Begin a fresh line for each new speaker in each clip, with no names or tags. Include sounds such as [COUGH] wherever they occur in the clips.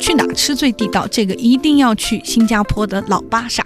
去哪吃最地道？这个一定要去新加坡的老巴沙。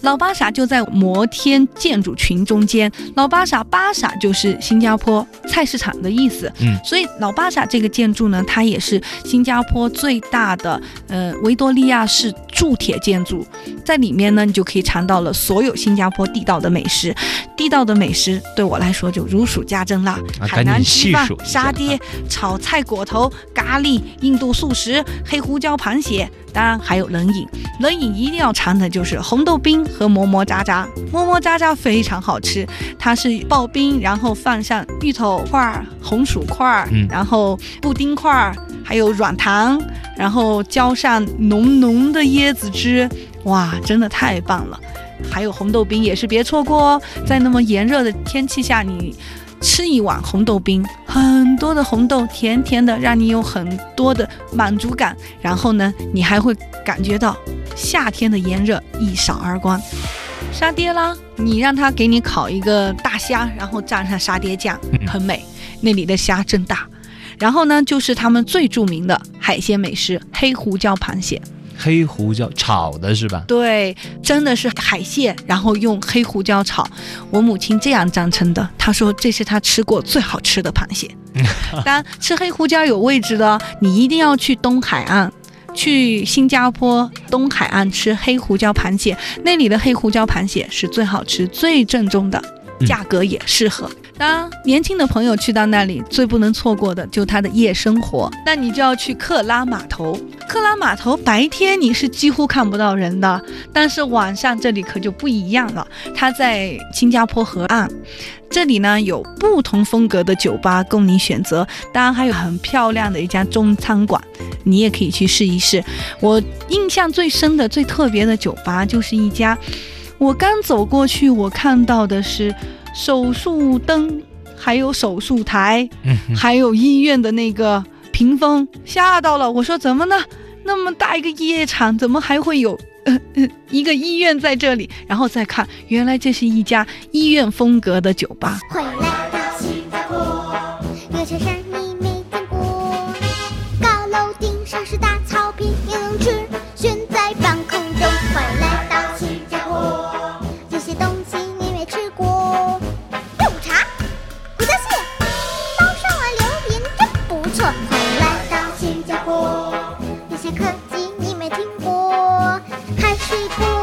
老巴萨就在摩天建筑群中间。老巴萨，巴萨就是新加坡菜市场的意思。
嗯，
所以老巴萨这个建筑呢，它也是新加坡最大的呃维多利亚式铸铁建筑。在里面呢，你就可以尝到了所有新加坡地道的美食。地道的美食对我来说就如数家珍啦，
啊
海南鸡饭沙爹、炒菜果头、咖喱、印度素食、黑胡椒螃蟹，当然还有冷饮。冷饮一定要尝的就是红豆冰和馍馍渣渣。馍馍渣渣非常好吃，它是刨冰，然后放上芋头块儿、红薯块儿，
嗯
然后布丁块儿，还有软糖，然后浇上浓浓的椰子汁，哇，真的太棒了！还有红豆冰也是别错过哦，在那么炎热的天气下，你吃一碗红豆冰，很多的红豆，甜甜的，让你有很多的满足感。然后呢，你还会感觉到夏天的炎热一扫而光。沙爹啦，你让他给你烤一个大虾，然后蘸上沙爹酱，
嗯
很美。那里的虾真大。然后呢，就是他们最著名的海鲜美食——黑胡椒螃蟹。
黑胡椒炒的是吧？
对，真的是海蟹，然后用黑胡椒炒。我母亲这样赞称的，她说这是她吃过最好吃的螃蟹。[LAUGHS] 当然，吃黑胡椒有位置的，你一定要去东海岸。去新加坡东海岸吃黑胡椒螃蟹，那里的黑胡椒螃蟹是最好吃、最正宗的，
嗯
价格也适合。当然，年轻的朋友去到那里最不能错过的就它的夜生活，那你就要去克拉码头。克拉码头白天你是几乎看不到人的，但是晚上这里可就不一样了。它在新加坡河岸，这里呢有不同风格的酒吧供你选择，当然还有很漂亮的一家中餐馆，你也可以去试一试。我印象最深的、最特别的酒吧就是一家，我刚走过去，我看到的是手术灯，还有手术台，还有医院的那个屏风，吓到了。我说怎么呢？那么大一个夜场，怎么还会有呃 [LAUGHS] 一个医院在这里？然后再看，原来这是一家医院风格的酒吧。
回来，科技你没听过？海水不